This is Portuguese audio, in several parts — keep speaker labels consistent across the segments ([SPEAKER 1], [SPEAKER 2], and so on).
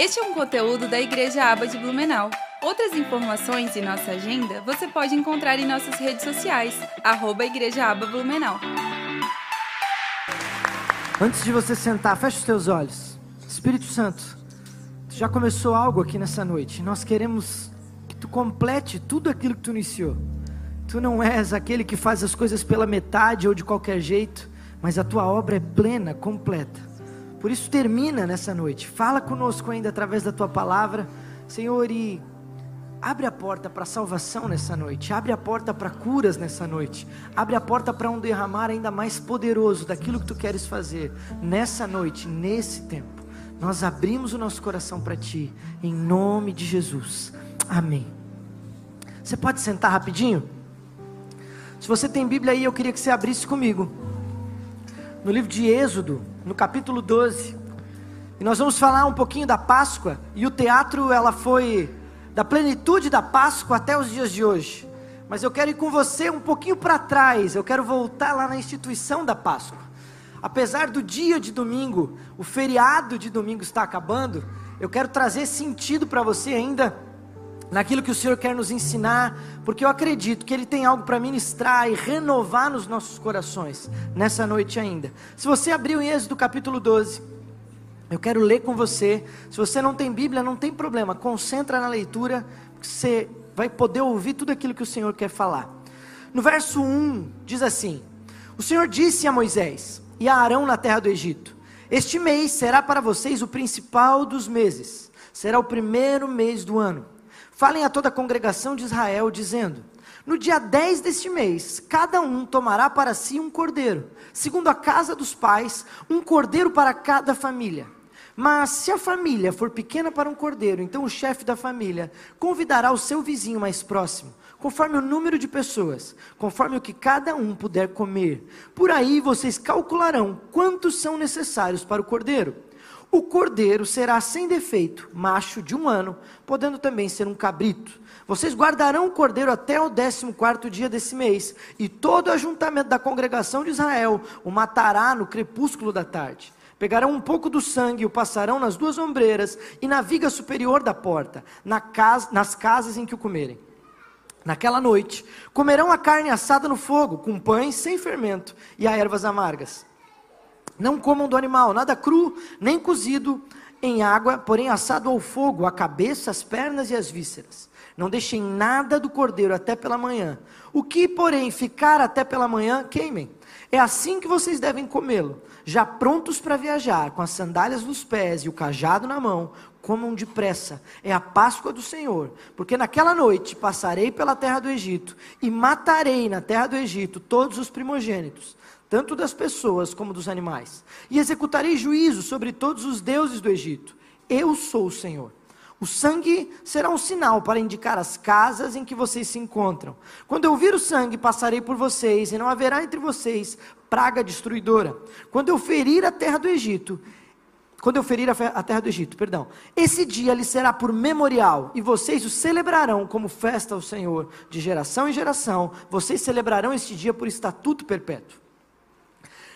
[SPEAKER 1] Este é um conteúdo da Igreja Aba de Blumenau. Outras informações e nossa agenda você pode encontrar em nossas redes sociais, arroba Igreja Aba Blumenau.
[SPEAKER 2] Antes de você sentar, feche os teus olhos. Espírito Santo, já começou algo aqui nessa noite. Nós queremos que tu complete tudo aquilo que tu iniciou. Tu não és aquele que faz as coisas pela metade ou de qualquer jeito, mas a tua obra é plena, completa. Por isso termina nessa noite. Fala conosco ainda através da tua palavra, Senhor, e abre a porta para salvação nessa noite. Abre a porta para curas nessa noite. Abre a porta para um derramar ainda mais poderoso daquilo que tu queres fazer nessa noite, nesse tempo. Nós abrimos o nosso coração para ti, em nome de Jesus. Amém. Você pode sentar rapidinho? Se você tem Bíblia aí, eu queria que você abrisse comigo. No livro de Êxodo, no capítulo 12. E nós vamos falar um pouquinho da Páscoa, e o teatro ela foi da plenitude da Páscoa até os dias de hoje. Mas eu quero ir com você um pouquinho para trás, eu quero voltar lá na instituição da Páscoa. Apesar do dia de domingo, o feriado de domingo está acabando, eu quero trazer sentido para você ainda naquilo que o Senhor quer nos ensinar, porque eu acredito que Ele tem algo para ministrar e renovar nos nossos corações nessa noite ainda. Se você abriu em Êxodo capítulo 12, eu quero ler com você. Se você não tem Bíblia, não tem problema, concentra na leitura, porque você vai poder ouvir tudo aquilo que o Senhor quer falar. No verso 1 diz assim: O Senhor disse a Moisés e a Arão na terra do Egito: Este mês será para vocês o principal dos meses, será o primeiro mês do ano. Falem a toda a congregação de Israel, dizendo: No dia 10 deste mês, cada um tomará para si um cordeiro, segundo a casa dos pais, um cordeiro para cada família. Mas se a família for pequena para um cordeiro, então o chefe da família convidará o seu vizinho mais próximo, conforme o número de pessoas, conforme o que cada um puder comer. Por aí vocês calcularão quantos são necessários para o cordeiro. O cordeiro será sem defeito, macho de um ano, podendo também ser um cabrito. Vocês guardarão o cordeiro até o décimo quarto dia desse mês, e todo o ajuntamento da congregação de Israel o matará no crepúsculo da tarde. Pegarão um pouco do sangue e o passarão nas duas ombreiras e na viga superior da porta, na casa, nas casas em que o comerem. Naquela noite, comerão a carne assada no fogo, com pães sem fermento e a ervas amargas. Não comam do animal, nada cru, nem cozido em água, porém assado ao fogo, a cabeça, as pernas e as vísceras. Não deixem nada do cordeiro até pela manhã. O que, porém, ficar até pela manhã, queimem. É assim que vocês devem comê-lo, já prontos para viajar, com as sandálias nos pés e o cajado na mão, comam depressa. É a Páscoa do Senhor, porque naquela noite passarei pela terra do Egito e matarei na terra do Egito todos os primogênitos tanto das pessoas como dos animais, e executarei juízo sobre todos os deuses do Egito. Eu sou o Senhor. O sangue será um sinal para indicar as casas em que vocês se encontram. Quando eu vir o sangue, passarei por vocês, e não haverá entre vocês praga destruidora. Quando eu ferir a terra do Egito, quando eu ferir a terra do Egito, perdão, esse dia lhe será por memorial, e vocês o celebrarão como festa ao Senhor, de geração em geração, vocês celebrarão este dia por estatuto perpétuo.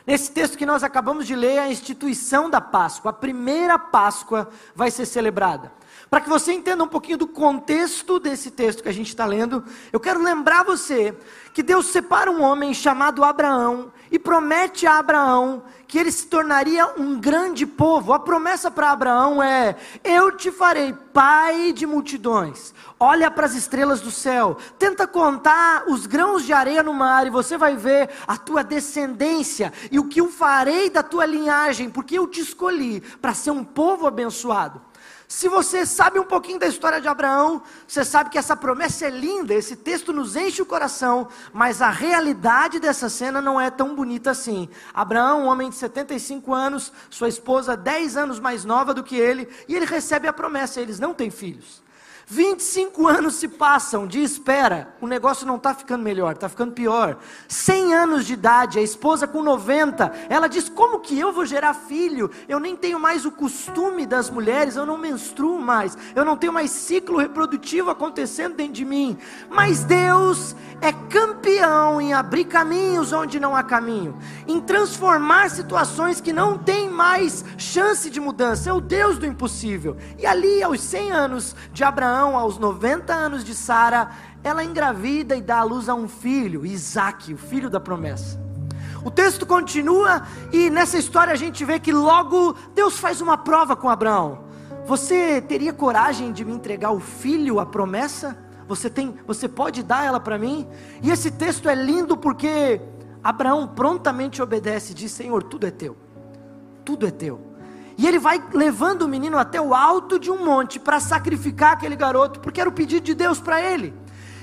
[SPEAKER 2] Nesse texto que nós acabamos de ler, a instituição da Páscoa, a primeira Páscoa vai ser celebrada. Para que você entenda um pouquinho do contexto desse texto que a gente está lendo, eu quero lembrar você que Deus separa um homem chamado Abraão e promete a Abraão que ele se tornaria um grande povo. A promessa para Abraão é: Eu te farei pai de multidões. Olha para as estrelas do céu, tenta contar os grãos de areia no mar e você vai ver a tua descendência e o que eu farei da tua linhagem, porque eu te escolhi para ser um povo abençoado. Se você sabe um pouquinho da história de Abraão, você sabe que essa promessa é linda, esse texto nos enche o coração, mas a realidade dessa cena não é tão bonita assim. Abraão, um homem de 75 anos, sua esposa 10 anos mais nova do que ele, e ele recebe a promessa, eles não têm filhos. 25 anos se passam de espera, o negócio não está ficando melhor, está ficando pior. 100 anos de idade, a esposa com 90, ela diz: Como que eu vou gerar filho? Eu nem tenho mais o costume das mulheres, eu não menstruo mais, eu não tenho mais ciclo reprodutivo acontecendo dentro de mim. Mas Deus é campeão em abrir caminhos onde não há caminho, em transformar situações que não têm mais chance de mudança. É o Deus do impossível. E ali, aos 100 anos de Abraão, Abraão, aos 90 anos de Sara, ela engravida e dá à luz a um filho, Isaac, o filho da promessa. O texto continua e nessa história a gente vê que logo Deus faz uma prova com Abraão. Você teria coragem de me entregar o filho, a promessa? Você tem, você pode dar ela para mim? E esse texto é lindo porque Abraão prontamente obedece diz: Senhor, tudo é teu. Tudo é teu. E ele vai levando o menino até o alto de um monte para sacrificar aquele garoto, porque era o pedido de Deus para ele.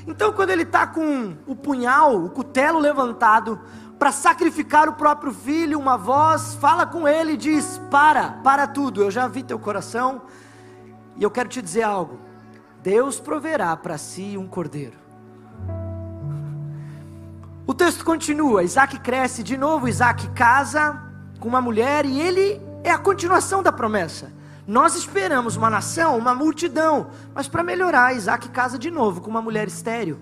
[SPEAKER 2] Então, quando ele está com o punhal, o cutelo levantado, para sacrificar o próprio filho, uma voz fala com ele e diz: Para, para tudo, eu já vi teu coração, e eu quero te dizer algo: Deus proverá para si um cordeiro. O texto continua: Isaac cresce de novo, Isaac casa com uma mulher e ele é a continuação da promessa. Nós esperamos uma nação, uma multidão, mas para melhorar, Isaac casa de novo com uma mulher estéril.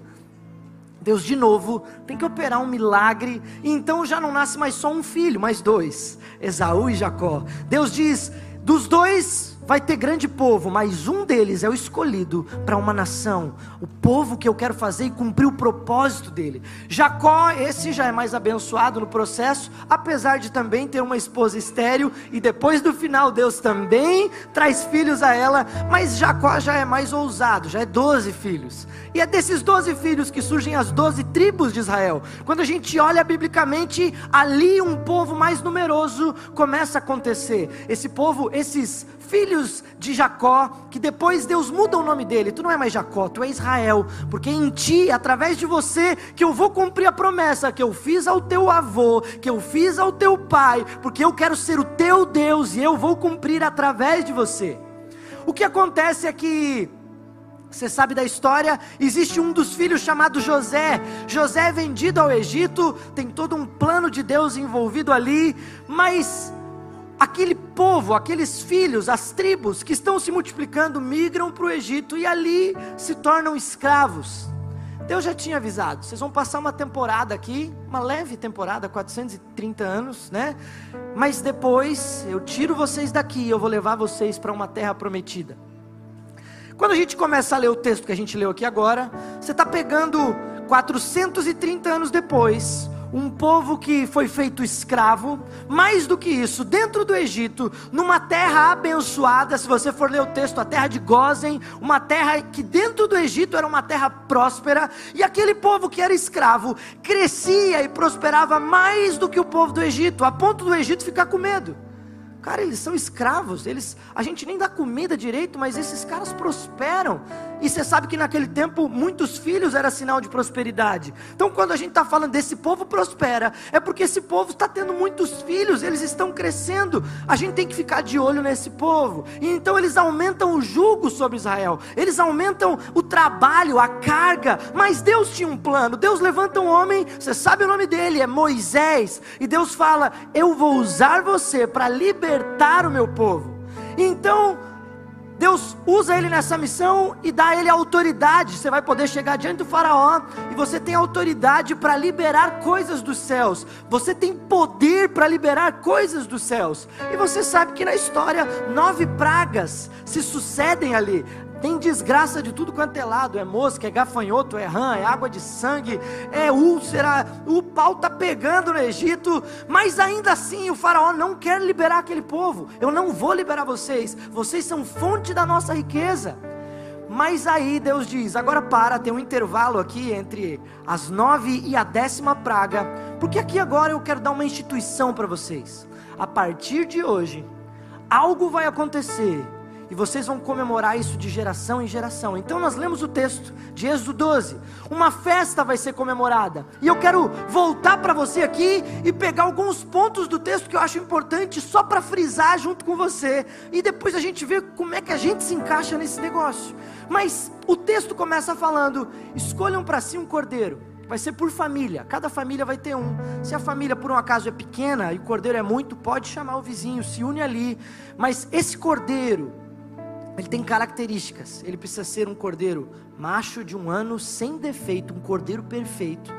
[SPEAKER 2] Deus de novo tem que operar um milagre, e então já não nasce mais só um filho, mas dois, Esaú e Jacó. Deus diz: dos dois vai ter grande povo, mas um deles é o escolhido para uma nação, o povo que eu quero fazer e cumprir o propósito dele. Jacó, esse já é mais abençoado no processo, apesar de também ter uma esposa estéril, e depois do final Deus também traz filhos a ela, mas Jacó já é mais ousado, já é 12 filhos. E é desses 12 filhos que surgem as 12 tribos de Israel. Quando a gente olha biblicamente, ali um povo mais numeroso começa a acontecer. Esse povo, esses filhos de Jacó, que depois Deus muda o nome dele. Tu não é mais Jacó, tu é Israel, porque em ti, através de você, que eu vou cumprir a promessa que eu fiz ao teu avô, que eu fiz ao teu pai, porque eu quero ser o teu Deus e eu vou cumprir através de você. O que acontece é que você sabe da história? Existe um dos filhos chamado José. José é vendido ao Egito, tem todo um plano de Deus envolvido ali, mas aquele povo, aqueles filhos, as tribos que estão se multiplicando, migram para o Egito e ali se tornam escravos. Deus já tinha avisado, vocês vão passar uma temporada aqui, uma leve temporada, 430 anos, né? Mas depois eu tiro vocês daqui, e eu vou levar vocês para uma terra prometida. Quando a gente começa a ler o texto que a gente leu aqui agora, você está pegando 430 anos depois, um povo que foi feito escravo, mais do que isso, dentro do Egito, numa terra abençoada, se você for ler o texto, a terra de Gozen, uma terra que dentro do Egito era uma terra próspera, e aquele povo que era escravo crescia e prosperava mais do que o povo do Egito, a ponto do Egito ficar com medo. Cara, eles são escravos, eles, a gente nem dá comida direito, mas esses caras prosperam. E você sabe que naquele tempo muitos filhos era sinal de prosperidade. Então, quando a gente está falando desse povo prospera, é porque esse povo está tendo muitos filhos, eles estão crescendo. A gente tem que ficar de olho nesse povo. E então eles aumentam o jugo sobre Israel, eles aumentam o trabalho, a carga. Mas Deus tinha um plano. Deus levanta um homem, você sabe o nome dele, é Moisés. E Deus fala: Eu vou usar você para libertar o meu povo. Então, Deus usa ele nessa missão e dá a ele autoridade. Você vai poder chegar diante do Faraó e você tem autoridade para liberar coisas dos céus. Você tem poder para liberar coisas dos céus. E você sabe que na história nove pragas se sucedem ali. Tem desgraça de tudo quanto é lado: é mosca, é gafanhoto, é rã, é água de sangue, é úlcera. O pau está pegando no Egito, mas ainda assim o Faraó não quer liberar aquele povo. Eu não vou liberar vocês, vocês são fonte da nossa riqueza. Mas aí Deus diz: agora para, tem um intervalo aqui entre as nove e a décima praga, porque aqui agora eu quero dar uma instituição para vocês. A partir de hoje, algo vai acontecer e vocês vão comemorar isso de geração em geração. Então nós lemos o texto de Êxodo 12. Uma festa vai ser comemorada. E eu quero voltar para você aqui e pegar alguns pontos do texto que eu acho importante só para frisar junto com você. E depois a gente vê como é que a gente se encaixa nesse negócio. Mas o texto começa falando: escolham para si um cordeiro vai ser por família, cada família vai ter um. Se a família por um acaso é pequena e o cordeiro é muito, pode chamar o vizinho, se une ali. Mas esse cordeiro, ele tem características. Ele precisa ser um cordeiro macho de um ano, sem defeito, um cordeiro perfeito.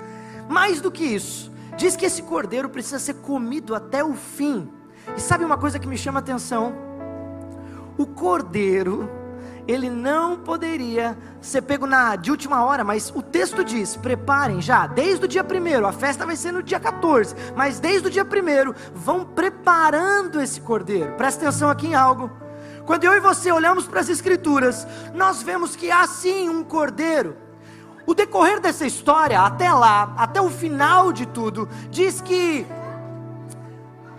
[SPEAKER 2] Mais do que isso, diz que esse cordeiro precisa ser comido até o fim. E sabe uma coisa que me chama a atenção? O cordeiro, ele não poderia ser pego na de última hora, mas o texto diz: preparem já, desde o dia primeiro, a festa vai ser no dia 14, mas desde o dia primeiro, vão preparando esse cordeiro. Presta atenção aqui em algo. Quando eu e você olhamos para as Escrituras, nós vemos que há sim um cordeiro. O decorrer dessa história, até lá, até o final de tudo, diz que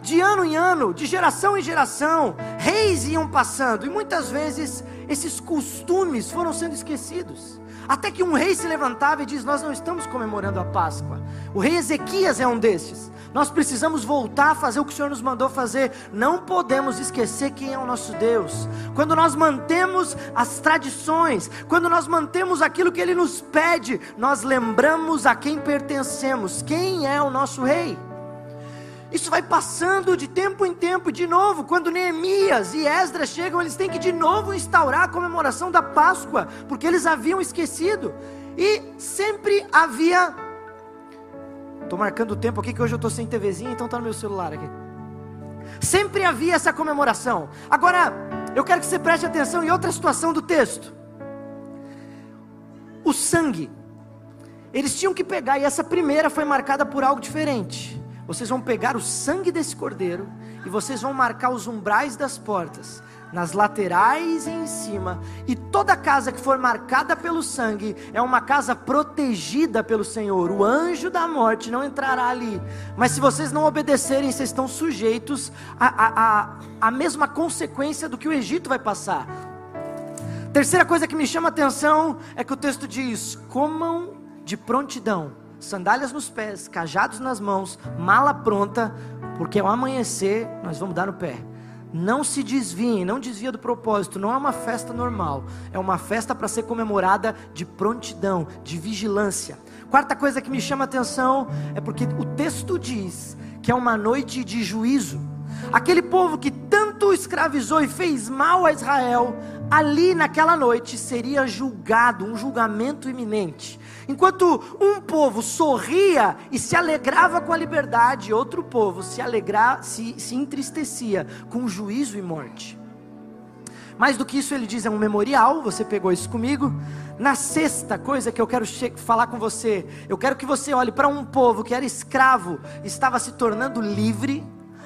[SPEAKER 2] de ano em ano, de geração em geração, reis iam passando, e muitas vezes esses costumes foram sendo esquecidos. Até que um rei se levantava e diz: Nós não estamos comemorando a Páscoa. O rei Ezequias é um desses. Nós precisamos voltar a fazer o que o Senhor nos mandou fazer. Não podemos esquecer quem é o nosso Deus. Quando nós mantemos as tradições, quando nós mantemos aquilo que Ele nos pede, nós lembramos a quem pertencemos, quem é o nosso Rei. Isso vai passando de tempo em tempo, de novo, quando Neemias e Esdras chegam, eles têm que de novo instaurar a comemoração da Páscoa, porque eles haviam esquecido. E sempre havia Estou marcando o tempo aqui que hoje eu estou sem TVzinha, então está no meu celular aqui. Sempre havia essa comemoração. Agora, eu quero que você preste atenção em outra situação do texto. O sangue. Eles tinham que pegar, e essa primeira foi marcada por algo diferente. Vocês vão pegar o sangue desse cordeiro e vocês vão marcar os umbrais das portas nas laterais e em cima, e toda casa que for marcada pelo sangue é uma casa protegida pelo Senhor. O anjo da morte não entrará ali. Mas se vocês não obedecerem, vocês estão sujeitos à a, a, mesma consequência do que o Egito vai passar. Terceira coisa que me chama a atenção é que o texto diz: comam de prontidão, sandálias nos pés, cajados nas mãos, mala pronta, porque ao amanhecer nós vamos dar no pé. Não se desviem, não desvia do propósito. Não é uma festa normal. É uma festa para ser comemorada de prontidão, de vigilância. Quarta coisa que me chama a atenção é porque o texto diz que é uma noite de juízo. Aquele povo que tanto escravizou e fez mal a Israel, ali naquela noite seria julgado, um julgamento iminente. Enquanto um povo sorria e se alegrava com a liberdade, outro povo se, alegra, se, se entristecia com juízo e morte. Mais do que isso, ele diz: é um memorial. Você pegou isso comigo. Na sexta coisa que eu quero falar com você, eu quero que você olhe para um povo que era escravo, estava se tornando livre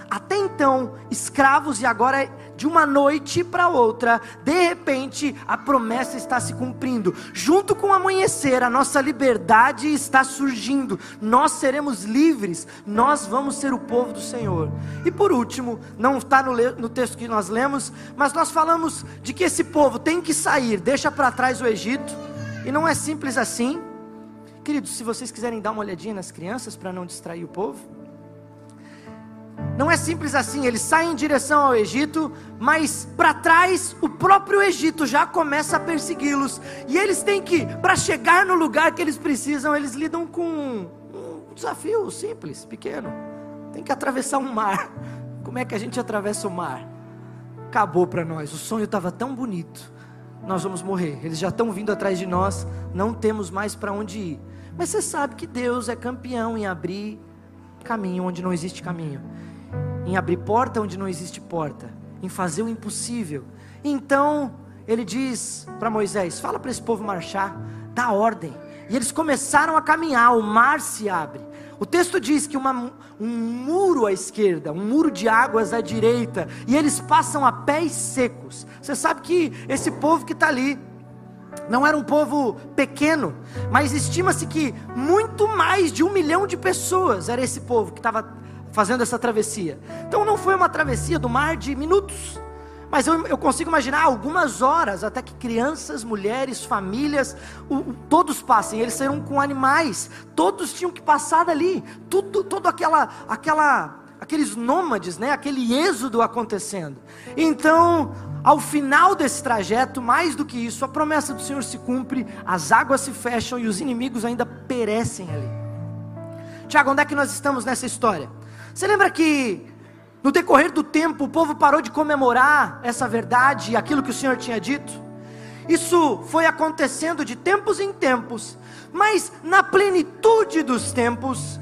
[SPEAKER 2] até então escravos e agora de uma noite para outra, de repente a promessa está se cumprindo. Junto com o amanhecer, a nossa liberdade está surgindo. Nós seremos livres, nós vamos ser o povo do Senhor. E por último, não está no, no texto que nós lemos, mas nós falamos de que esse povo tem que sair, deixa para trás o Egito, e não é simples assim. Queridos, se vocês quiserem dar uma olhadinha nas crianças para não distrair o povo. Não é simples assim, eles saem em direção ao Egito, mas para trás o próprio Egito já começa a persegui-los. E eles têm que, para chegar no lugar que eles precisam, eles lidam com um desafio simples, pequeno. Tem que atravessar um mar. Como é que a gente atravessa o mar? Acabou para nós, o sonho estava tão bonito. Nós vamos morrer, eles já estão vindo atrás de nós, não temos mais para onde ir. Mas você sabe que Deus é campeão em abrir caminho onde não existe caminho em abrir porta onde não existe porta, em fazer o impossível. Então, ele diz para Moisés: fala para esse povo marchar, dá ordem. E eles começaram a caminhar, o mar se abre. O texto diz que uma, um muro à esquerda, um muro de águas à direita, e eles passam a pés secos. Você sabe que esse povo que está ali, não era um povo pequeno, mas estima-se que muito mais de um milhão de pessoas era esse povo que estava fazendo essa travessia. Então não foi uma travessia do mar de minutos, mas eu, eu consigo imaginar algumas horas até que crianças, mulheres, famílias, o, todos passem. Eles saíram com animais, todos tinham que passar dali, tudo, toda aquela, aquela, aqueles nômades, né? Aquele êxodo acontecendo. Então, ao final desse trajeto, mais do que isso, a promessa do Senhor se cumpre, as águas se fecham e os inimigos ainda perecem ali. Tiago, onde é que nós estamos nessa história? Você lembra que no decorrer do tempo o povo parou de comemorar essa verdade e aquilo que o Senhor tinha dito? Isso foi acontecendo de tempos em tempos, mas na plenitude dos tempos,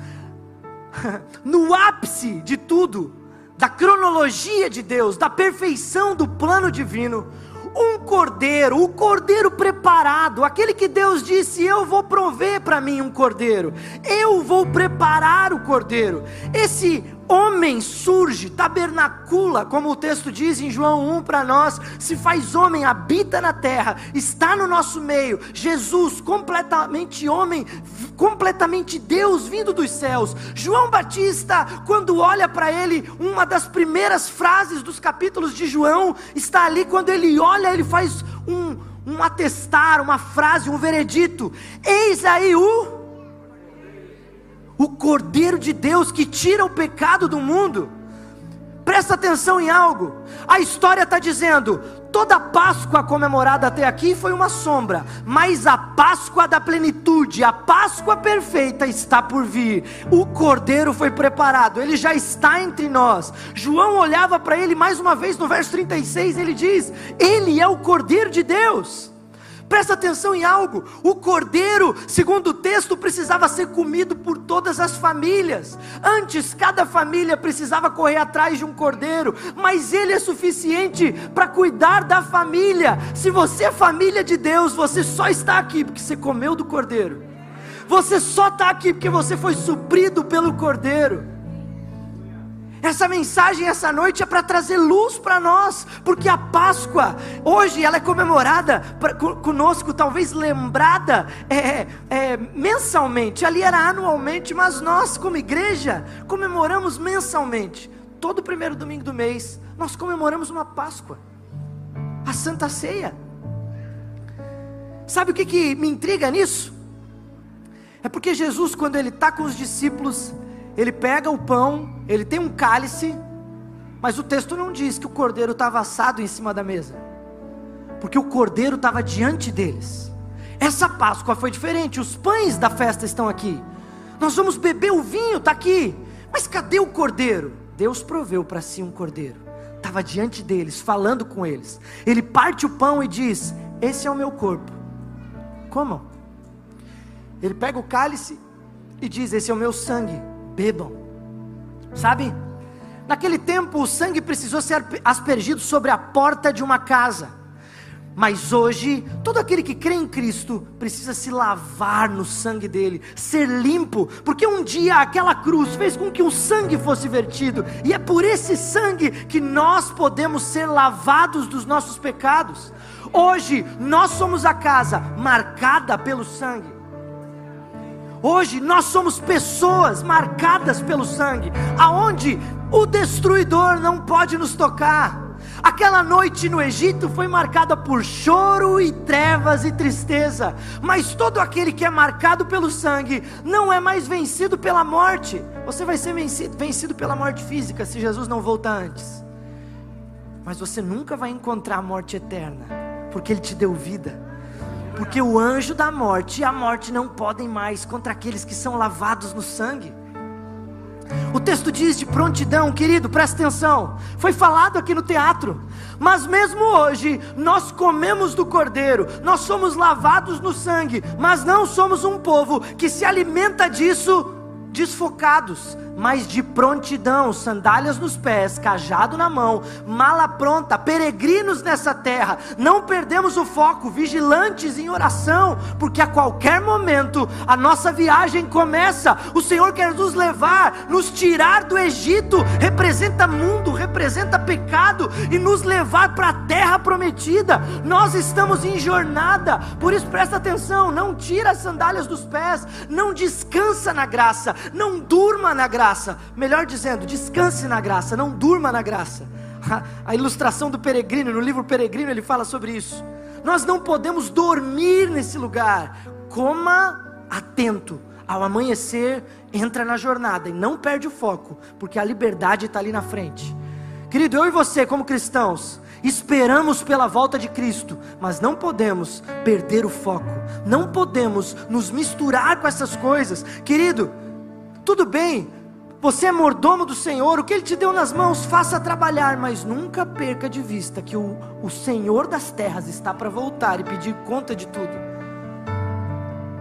[SPEAKER 2] no ápice de tudo, da cronologia de Deus, da perfeição do plano divino, um cordeiro, o cordeiro preparado, aquele que Deus disse: Eu vou prover para mim um cordeiro, eu vou preparar o cordeiro. Esse homem surge, tabernacula, como o texto diz em João 1 para nós, se faz homem, habita na terra, está no nosso meio. Jesus, completamente homem, completamente Deus vindo dos céus. João Batista, quando olha para ele, uma das primeiras frases dos capítulos de João está ali, quando ele olha, ele faz um, um atestar, uma frase, um veredito: Eis aí o o Cordeiro de Deus que tira o pecado do mundo. Presta atenção em algo. A história está dizendo: toda Páscoa comemorada até aqui foi uma sombra, mas a Páscoa da plenitude, a Páscoa perfeita está por vir. O Cordeiro foi preparado, ele já está entre nós. João olhava para ele mais uma vez no verso 36, ele diz: Ele é o Cordeiro de Deus. Presta atenção em algo: o cordeiro, segundo o texto, precisava ser comido por todas as famílias. Antes, cada família precisava correr atrás de um cordeiro, mas ele é suficiente para cuidar da família. Se você é família de Deus, você só está aqui porque você comeu do cordeiro. Você só está aqui porque você foi suprido pelo cordeiro. Essa mensagem essa noite é para trazer luz para nós, porque a Páscoa, hoje, ela é comemorada pra, conosco, talvez lembrada é, é, mensalmente, ali era anualmente, mas nós, como igreja, comemoramos mensalmente. Todo primeiro domingo do mês, nós comemoramos uma Páscoa, a Santa Ceia. Sabe o que, que me intriga nisso? É porque Jesus, quando ele está com os discípulos, ele pega o pão, ele tem um cálice, mas o texto não diz que o cordeiro estava assado em cima da mesa, porque o cordeiro estava diante deles. Essa Páscoa foi diferente, os pães da festa estão aqui, nós vamos beber o vinho, está aqui, mas cadê o cordeiro? Deus proveu para si um cordeiro, estava diante deles, falando com eles. Ele parte o pão e diz: Esse é o meu corpo. Como? Ele pega o cálice e diz: Esse é o meu sangue bebam. Sabe? Naquele tempo o sangue precisou ser aspergido sobre a porta de uma casa. Mas hoje, todo aquele que crê em Cristo precisa se lavar no sangue dele, ser limpo, porque um dia aquela cruz fez com que o sangue fosse vertido, e é por esse sangue que nós podemos ser lavados dos nossos pecados. Hoje, nós somos a casa marcada pelo sangue. Hoje nós somos pessoas marcadas pelo sangue, aonde o destruidor não pode nos tocar. Aquela noite no Egito foi marcada por choro e trevas e tristeza, mas todo aquele que é marcado pelo sangue não é mais vencido pela morte. Você vai ser vencido, vencido pela morte física se Jesus não voltar antes, mas você nunca vai encontrar a morte eterna, porque Ele te deu vida porque o anjo da morte e a morte não podem mais contra aqueles que são lavados no sangue. O texto diz de prontidão, querido, presta atenção. Foi falado aqui no teatro. Mas mesmo hoje, nós comemos do cordeiro, nós somos lavados no sangue, mas não somos um povo que se alimenta disso desfocados mas de prontidão, sandálias nos pés, cajado na mão, mala pronta, peregrinos nessa terra, não perdemos o foco, vigilantes em oração, porque a qualquer momento a nossa viagem começa. O Senhor quer nos levar, nos tirar do Egito, representa mundo, representa pecado e nos levar para a terra prometida. Nós estamos em jornada, por isso presta atenção, não tira as sandálias dos pés, não descansa na graça, não durma na graça graça. Melhor dizendo, descanse na graça, não durma na graça. a, a ilustração do peregrino, no livro Peregrino, ele fala sobre isso. Nós não podemos dormir nesse lugar. Coma atento. Ao amanhecer, entra na jornada e não perde o foco, porque a liberdade está ali na frente. Querido, eu e você, como cristãos, esperamos pela volta de Cristo, mas não podemos perder o foco, não podemos nos misturar com essas coisas. Querido, tudo bem, você é mordomo do Senhor, o que Ele te deu nas mãos, faça trabalhar, mas nunca perca de vista que o, o Senhor das terras está para voltar e pedir conta de tudo.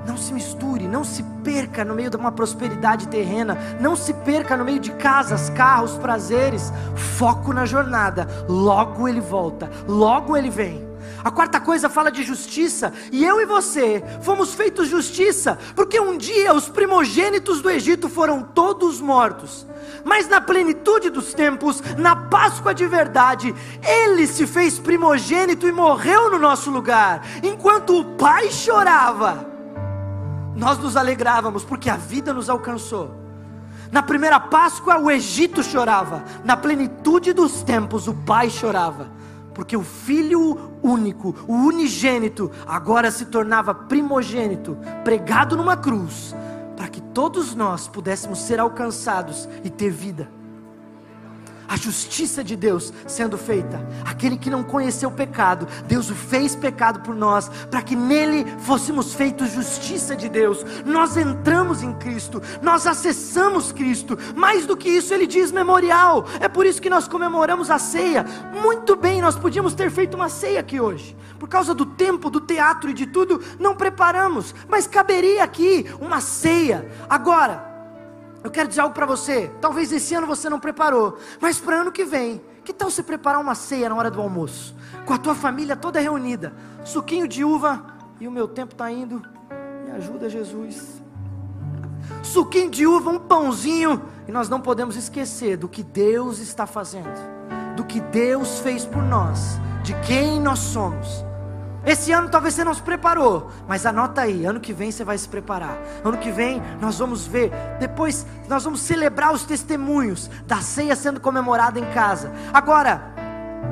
[SPEAKER 2] Não se misture, não se perca no meio de uma prosperidade terrena, não se perca no meio de casas, carros, prazeres. Foco na jornada, logo Ele volta, logo Ele vem. A quarta coisa fala de justiça, e eu e você fomos feitos justiça, porque um dia os primogênitos do Egito foram todos mortos. Mas na plenitude dos tempos, na Páscoa de verdade, ele se fez primogênito e morreu no nosso lugar, enquanto o pai chorava. Nós nos alegrávamos porque a vida nos alcançou. Na primeira Páscoa, o Egito chorava, na plenitude dos tempos, o pai chorava porque o filho único, o unigênito, agora se tornava primogênito, pregado numa cruz, para que todos nós pudéssemos ser alcançados e ter vida a justiça de Deus sendo feita. Aquele que não conheceu o pecado, Deus o fez pecado por nós, para que nele fôssemos feitos justiça de Deus. Nós entramos em Cristo, nós acessamos Cristo. Mais do que isso, ele diz memorial. É por isso que nós comemoramos a ceia. Muito bem, nós podíamos ter feito uma ceia aqui hoje. Por causa do tempo, do teatro e de tudo, não preparamos, mas caberia aqui uma ceia. Agora, eu quero dizer algo para você. Talvez esse ano você não preparou, mas para ano que vem, que tal você preparar uma ceia na hora do almoço, com a tua família toda reunida, suquinho de uva e o meu tempo está indo. Me ajuda, Jesus. Suquinho de uva, um pãozinho, e nós não podemos esquecer do que Deus está fazendo, do que Deus fez por nós, de quem nós somos. Esse ano talvez você não se preparou, mas anota aí, ano que vem você vai se preparar. Ano que vem nós vamos ver, depois nós vamos celebrar os testemunhos da ceia sendo comemorada em casa. Agora,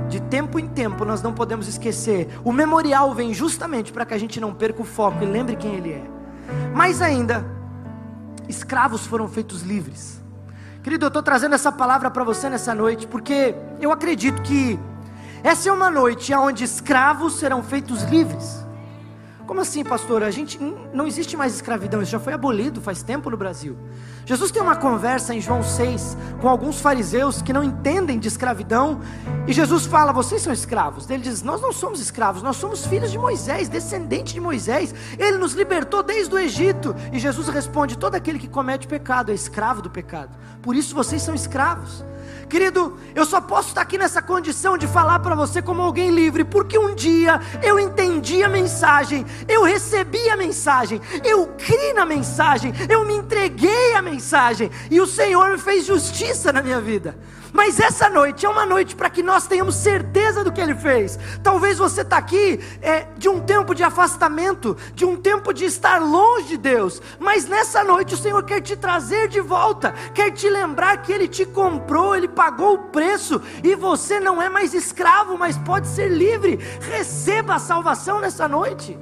[SPEAKER 2] de tempo em tempo nós não podemos esquecer, o memorial vem justamente para que a gente não perca o foco e lembre quem ele é. Mais ainda, escravos foram feitos livres. Querido, eu estou trazendo essa palavra para você nessa noite, porque eu acredito que essa é uma noite onde escravos serão feitos livres. Como assim, pastor? A gente não existe mais escravidão, isso já foi abolido faz tempo no Brasil. Jesus tem uma conversa em João 6 com alguns fariseus que não entendem de escravidão, e Jesus fala: "Vocês são escravos". Ele diz: "Nós não somos escravos, nós somos filhos de Moisés, descendente de Moisés. Ele nos libertou desde o Egito". E Jesus responde: "Todo aquele que comete pecado é escravo do pecado. Por isso vocês são escravos". Querido, eu só posso estar aqui nessa condição de falar para você como alguém livre, porque um dia eu entendi a mensagem, eu recebi a mensagem, eu criei na mensagem, eu me entreguei à mensagem, e o Senhor me fez justiça na minha vida. Mas essa noite é uma noite para que nós tenhamos certeza do que Ele fez. Talvez você está aqui é, de um tempo de afastamento, de um tempo de estar longe de Deus, mas nessa noite o Senhor quer te trazer de volta, quer te lembrar que Ele te comprou, Ele pagou o preço e você não é mais escravo, mas pode ser livre. Receba a salvação nessa noite.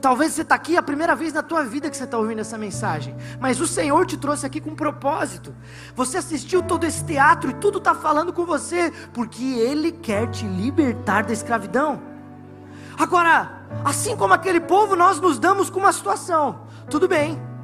[SPEAKER 2] Talvez você está aqui a primeira vez na tua vida que você está ouvindo essa mensagem, mas o Senhor te trouxe aqui com um propósito. Você assistiu todo esse teatro e tudo está falando com você, porque Ele quer te libertar da escravidão. Agora, assim como aquele povo, nós nos damos com uma situação. Tudo bem.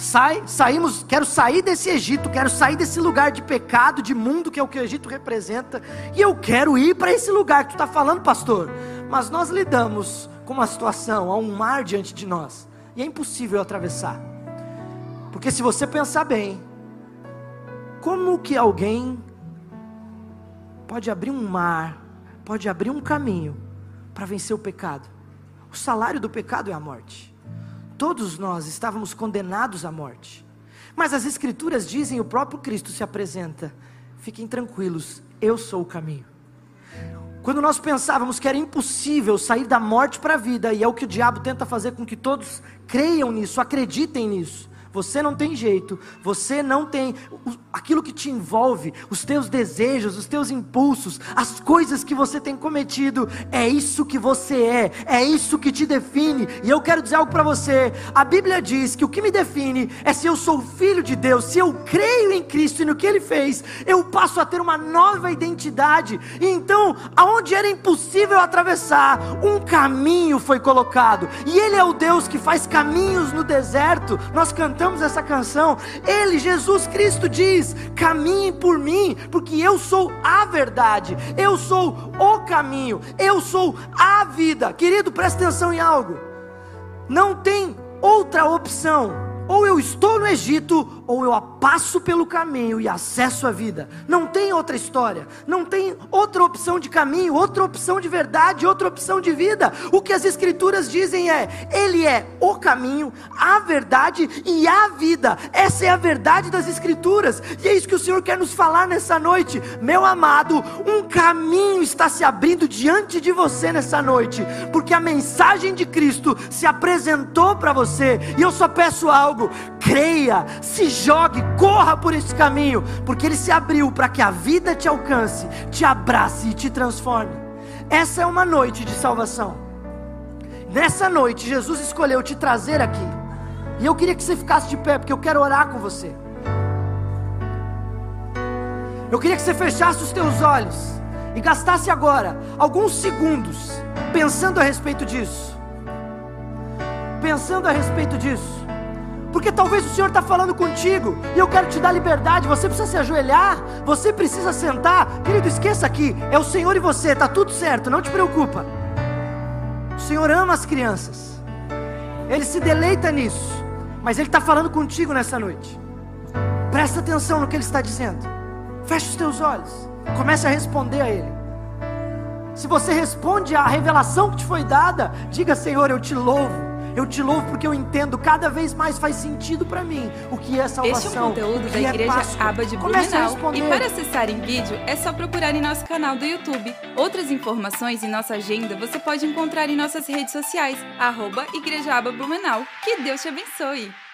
[SPEAKER 2] Sai, saímos, quero sair desse Egito, quero sair desse lugar de pecado, de mundo que é o que o Egito representa, e eu quero ir para esse lugar que tu está falando, pastor. Mas nós lidamos com uma situação, há um mar diante de nós, e é impossível atravessar. Porque se você pensar bem, como que alguém pode abrir um mar, pode abrir um caminho para vencer o pecado? O salário do pecado é a morte. Todos nós estávamos condenados à morte. Mas as Escrituras dizem, o próprio Cristo se apresenta: fiquem tranquilos, eu sou o caminho. Quando nós pensávamos que era impossível sair da morte para a vida, e é o que o diabo tenta fazer com que todos creiam nisso, acreditem nisso. Você não tem jeito, você não tem aquilo que te envolve, os teus desejos, os teus impulsos, as coisas que você tem cometido, é isso que você é, é isso que te define. E eu quero dizer algo para você: a Bíblia diz que o que me define é se eu sou filho de Deus, se eu creio em Cristo e no que Ele fez, eu passo a ter uma nova identidade. E então, aonde era impossível atravessar, um caminho foi colocado, e Ele é o Deus que faz caminhos no deserto. Nós cantamos essa canção. Ele, Jesus Cristo, diz: caminhe por mim, porque eu sou a verdade, eu sou o caminho, eu sou a vida. Querido, presta atenção em algo. Não tem outra opção ou eu estou no Egito, ou eu passo pelo caminho e acesso a vida. Não tem outra história, não tem outra opção de caminho, outra opção de verdade, outra opção de vida. O que as Escrituras dizem é: Ele é o caminho, a verdade e a vida. Essa é a verdade das Escrituras, e é isso que o Senhor quer nos falar nessa noite. Meu amado, um caminho está se abrindo diante de você nessa noite, porque a mensagem de Cristo se apresentou para você, e eu só peço algo creia, se jogue, corra por esse caminho, porque ele se abriu para que a vida te alcance, te abrace e te transforme. Essa é uma noite de salvação. Nessa noite, Jesus escolheu te trazer aqui. E eu queria que você ficasse de pé, porque eu quero orar com você. Eu queria que você fechasse os teus olhos e gastasse agora alguns segundos pensando a respeito disso. Pensando a respeito disso. Porque talvez o Senhor está falando contigo e eu quero te dar liberdade. Você precisa se ajoelhar, você precisa sentar. Querido, esqueça aqui, é o Senhor e você, está tudo certo, não te preocupa. O Senhor ama as crianças, Ele se deleita nisso, mas Ele está falando contigo nessa noite. Presta atenção no que Ele está dizendo. Feche os teus olhos, comece a responder a Ele. Se você responde à revelação que te foi dada, diga: Senhor, eu te louvo. Eu te louvo porque eu entendo, cada vez mais faz sentido para mim o que é salvação.
[SPEAKER 1] Este é um conteúdo da é Igreja Páscoa. Aba de Blumenau. E para acessar em vídeo, é só procurar em nosso canal do YouTube. Outras informações e nossa agenda você pode encontrar em nossas redes sociais, arroba Igreja Aba Blumenau. Que Deus te abençoe!